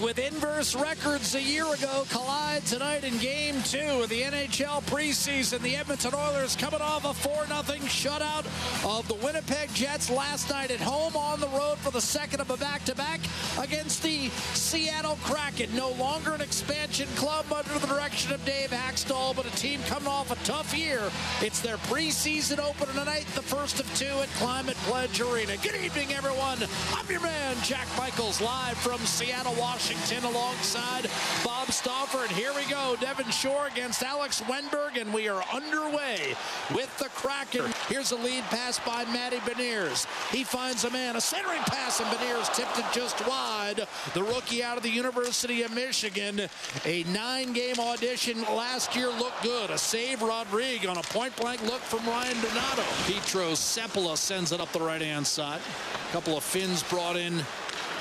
with inverse records a year ago collide tonight in game two of the NHL preseason. The Edmonton Oilers coming off a 4 0 shutout of the Winnipeg Jets last night at home on the road for the second of a back to back against the Seattle Kraken. No longer an expansion club under the direction of Dave Hakstol, but a team coming off a tough year. It's their preseason opener tonight, the first of two at Climate Pledge Arena. Good evening, everyone. I'm your man, Jack Michaels, live from Seattle, Washington, alongside Bob Stauffer. And here we go. Devin Shore against Alex Wennberg, and we are underway with the Kraken. Here's a lead pass by Matty Beniers. He finds a man, a centering pass, and Beniers tipped it just wide. The rookie out of the University of Michigan. A nine-game audition last year looked good. A save Rodrigue on a point-blank look from Ryan Donato. Petro Seppala sends it up the right-hand side. A couple of fins brought in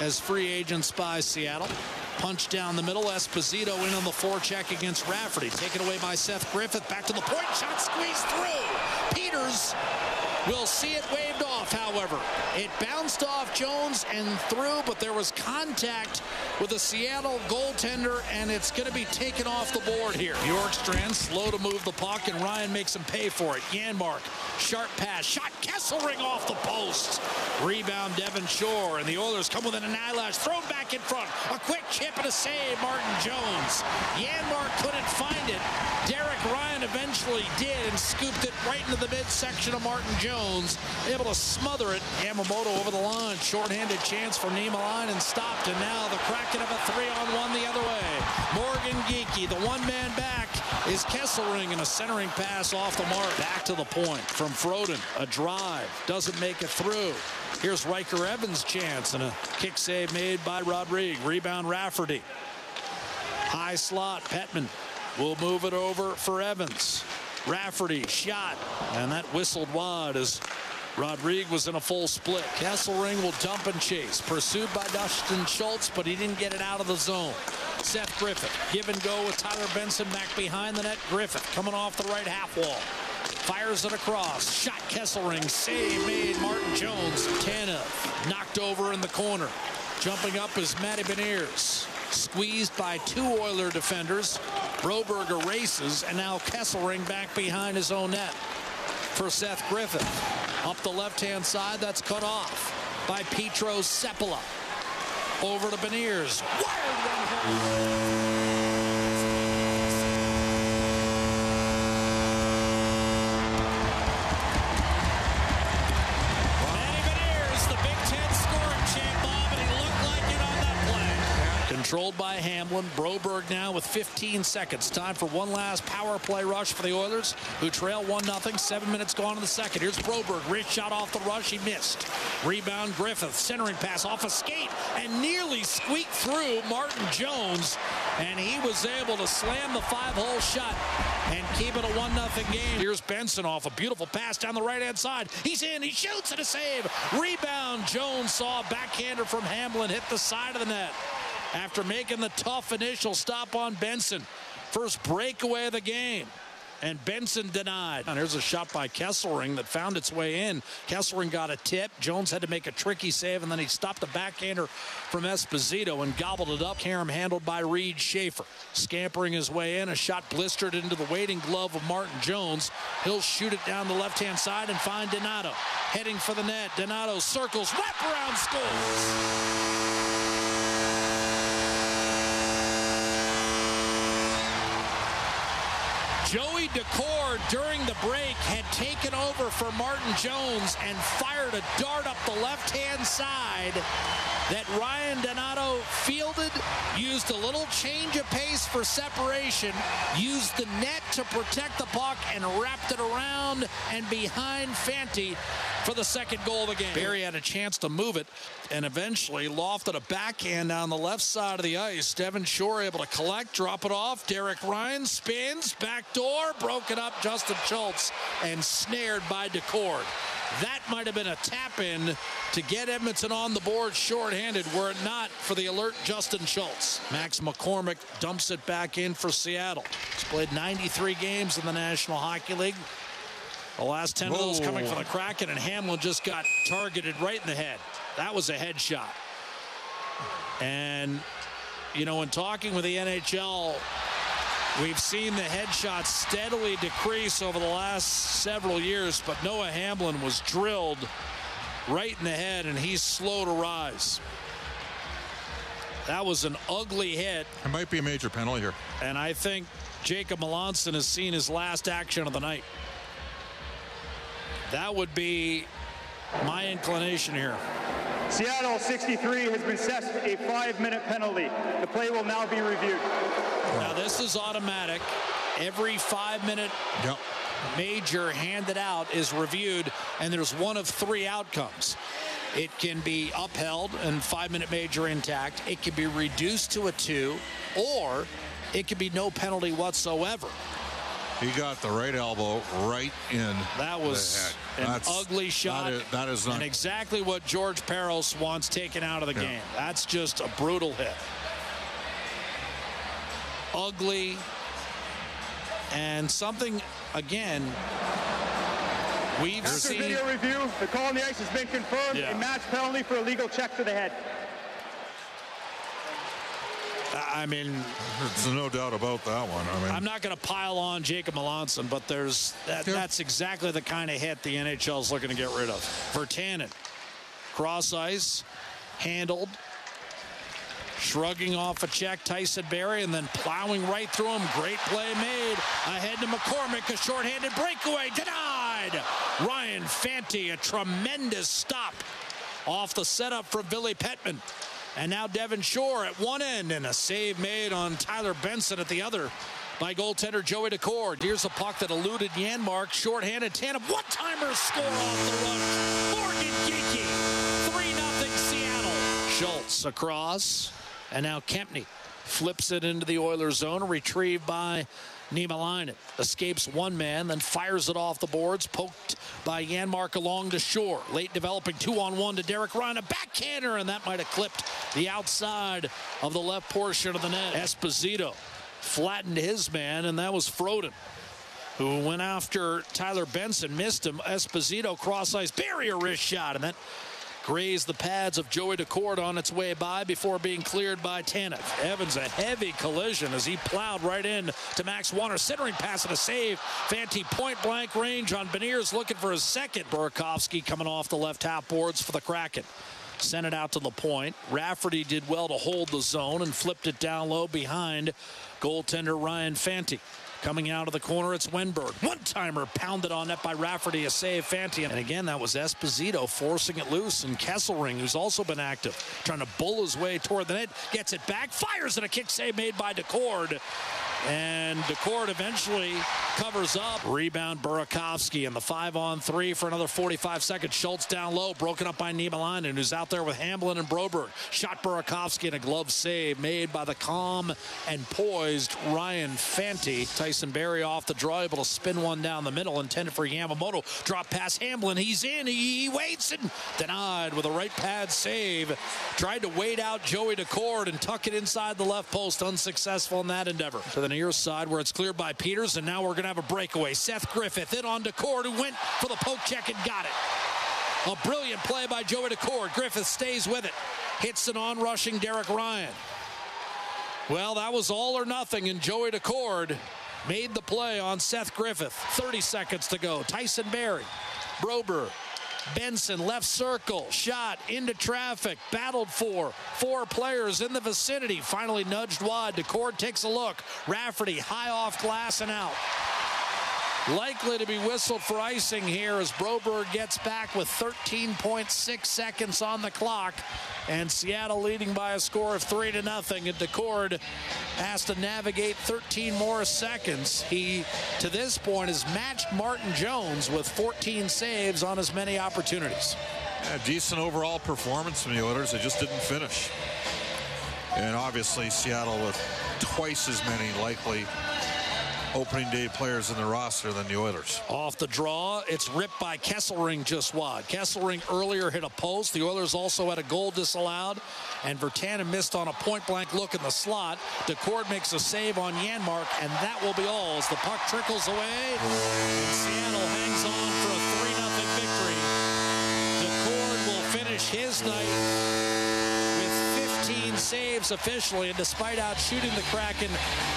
as free agents by Seattle. Punch down the middle. Esposito in on the forecheck against Rafferty. Taken away by Seth Griffith. Back to the point. Shot squeezed through. Peters will see it waved off, however. It bounced off Jones and through, but there was contact with a Seattle goaltender, and it's going to be taken off the board here. Bjorkstrand slow to move the puck, and Ryan makes him pay for it. Janmark, sharp pass, shot Kesselring off the post. Rebound Devin Shore, and the Oilers come within an eyelash, thrown back in front. A quick chip and a save, Martin Jones. Janmark couldn't find it. Derek Ryan eventually did and scooped it right into the midsection of Martin Jones. Able to smother it. Yamamoto over the line. Short-handed chance for Niemelainen and stopped. And now the Kraken of a three-on-one the other way. Morgan Geekie, the one-man back, is Kesselring and a centering pass off the mark. Back to the point from Froden. A drive. Doesn't make it through. Here's Ryker Evans' chance and a kick save made by Rodrigue. Rebound Rafferty. High slot. Petman will move it over for Evans. Rafferty shot, and that whistled wide as Rodrigue was in a full split. Kesselring will dump and chase. Pursued by Justin Schultz, but he didn't get it out of the zone. Seth Griffith, give and go with Tyler Benson back behind the net. Griffith coming off the right half wall. Fires it across. Shot Kesselring. Save made Martin Jones. Tanev knocked over in the corner. Jumping up is Matty Beniers. Squeezed by two Oiler defenders. Broberg erases, and now Kesselring back behind his own net for Seth Griffith. Up the left-hand side, that's cut off by Petro Seppala. Over to Beniers. By Hamblin. Broberg now with 15 seconds. Time for one last power play rush for the Oilers, who trail 1-0. Seven minutes gone in the second. Here's Broberg. Rich shot off the rush. He missed. Rebound Griffith. Centering pass off a skate and nearly squeaked through Martin Jones. And he was able to slam the five-hole shut and keep it a 1-0 game. Here's Benson off a beautiful pass down the right-hand side. He's in. He shoots and a save. Rebound. Jones saw a backhander from Hamblin hit the side of the net after making the tough initial stop on Benson. First breakaway of the game. And Benson denied. And here's a shot by Kesselring that found its way in. Kesselring got a tip. Jones had to make a tricky save, and then he stopped a backhander from Esposito and gobbled it up. Karam handled by Reid Schaefer. Scampering his way in. A shot blistered into the waiting glove of Martin Jones. He'll shoot it down the left-hand side and find Donato. Heading for the net. Donato circles. Wraparound scores. Joey Daccord during the break had taken over for Martin Jones and fired a dart up the left-hand side that Ryan Donato fielded, used a little change of pace for separation, used the net to protect the puck, and wrapped it around and behind Fanti for the second goal of the game. Barrie had a chance to move it and eventually lofted a backhand down the left side of the ice. Devin Shore able to collect, drop it off. Derek Ryan spins, back door, broken up Justin Schultz, and snared by Daccord. That might have been a tap in to get Edmonton on the board shorthanded were it not for the alert Justin Schultz. Max McCormick dumps it back in for Seattle. He's played 93 games in the National Hockey League. The last 10 of those coming from the Kraken, and Hamblin just got targeted right in the head. That was a headshot. And you know, in talking with the NHL, we've seen the headshots steadily decrease over the last several years, but Noah Hamblin was drilled right in the head, and he's slow to rise. That was an ugly hit. It might be a major penalty here. And I think Jacob Melanson has seen his last action of the night. That would be my inclination here. Seattle 63 has been assessed a five-minute penalty. The play will now be reviewed. Now this is automatic. Every five-minute Yep. major handed out is reviewed, and there's one of three outcomes. It can be upheld and five-minute major intact. It can be reduced to a two, or it can be no penalty whatsoever. He got the right elbow right in. That was the an. That's- ugly shot. That is, that is not. and exactly what George Parros wants taken out of the Yeah. game. That's just a brutal hit. Ugly. And something, again, we've After seen. video review, the call on the ice has been confirmed. Yeah. A match penalty for a legal check to the head. I mean, There's no doubt about that one. I mean, I'm not going to pile on Jacob Melanson, but there's that, Yeah. that's exactly the kind of hit the NHL is looking to get rid of. Virtanen, cross ice, handled, shrugging off a check, Tyson Barrie, and then plowing right through him. Great play made ahead to McCormick, a shorthanded breakaway denied. Ryan Fanti, a tremendous stop off the setup for Billy Petman. And now Devin Shore at one end and a save made on Tyler Benson at the other by goaltender Joey Daccord. Here's a puck that eluded Janmark. Shorthanded tandem. One timer score off the rush. Morgan Geekie. 3 0 Seattle. Schultz across. And now Kempny flips it into the Oilers zone. Retrieved by Niemelainen. Escapes one man, then fires it off the boards. Poked by Janmark along the shore. Late developing two on one to Derek Ryan. A backhander, and that might have clipped the outside of the left portion of the net. Esposito flattened his man, and that was Froden who went after Tyler Benson, missed him. Esposito cross ice barrier wrist shot, and that grazed the pads of Joey Daccord on its way by before being cleared by Tanev. Evans a heavy collision as he plowed right in to Max Warner, centering pass and a save. Fanti point blank range on Beniers looking for his second. Burakovsky coming off the left half boards for the Kraken. Sent it out to the point. Rafferty did well to hold the zone and flipped it down low behind goaltender Ryan Fanti. Coming out of the corner, it's Wennberg. One timer pounded on net by Rafferty, a save Fanti. And again, that was Esposito forcing it loose. And Kesselring, who's also been active, trying to bull his way toward the net, gets it back, fires, and a kick save made by Daccord. And Daccord eventually covers up. Rebound Burakovsky in the five on three for another 45 seconds. Schultz down low, broken up by Niemelainen, who's out there with Hamblin and Broberg. Shot Burakovsky in a glove save made by the calm and poised Ryan Fanti. Tyson Barrie off the draw, able to spin one down the middle, intended for Yamamoto. Drop pass Hamblin. He's in. He, he waits and denied with a right pad save. Tried to wait out Joey Daccord and tuck it inside the left post. Unsuccessful in that endeavor. To the near side where it's cleared by Peters, and now we're going to have a breakaway. Seth Griffith in on Daccord, who went for the poke check and got it. A brilliant play by Joey Daccord. Griffith stays with it. Hits an on-rushing Derek Ryan. Well, that was all or nothing, and Joey Daccord made the play on Seth Griffith. 30 seconds to go. Tyson Barrie, Brober, Benson, left circle, shot into traffic, battled for. Four players in the vicinity, finally nudged wide. Daccord takes a look. Rafferty, high off glass and out. Likely to be whistled for icing here as Broberg gets back with 13.6 seconds on the clock. And Seattle leading by a score of three to nothing. And Daccord has to navigate 13 more seconds. He, to this point, has matched Martin Jones with 14 saves on as many opportunities. Decent overall performance from the Oilers. They just didn't finish. And obviously, Seattle with twice as many likely opening day players in the roster than the Oilers. Off the draw, it's ripped by Kesselring just wide. Kesselring earlier hit a post. The Oilers also had a goal disallowed, and Virtanen missed on a point-blank look in the slot. Daccord makes a save on Janmark, and that will be all as the puck trickles away. And Seattle hangs on for a 3-0 victory. Daccord will finish his night with 15 19 saves officially, and despite out shooting the Kraken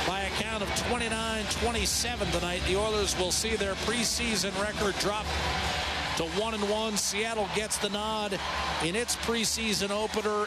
by a count of 29-27 tonight, the Oilers will see their preseason record drop to one and one. Seattle gets the nod in its preseason opener.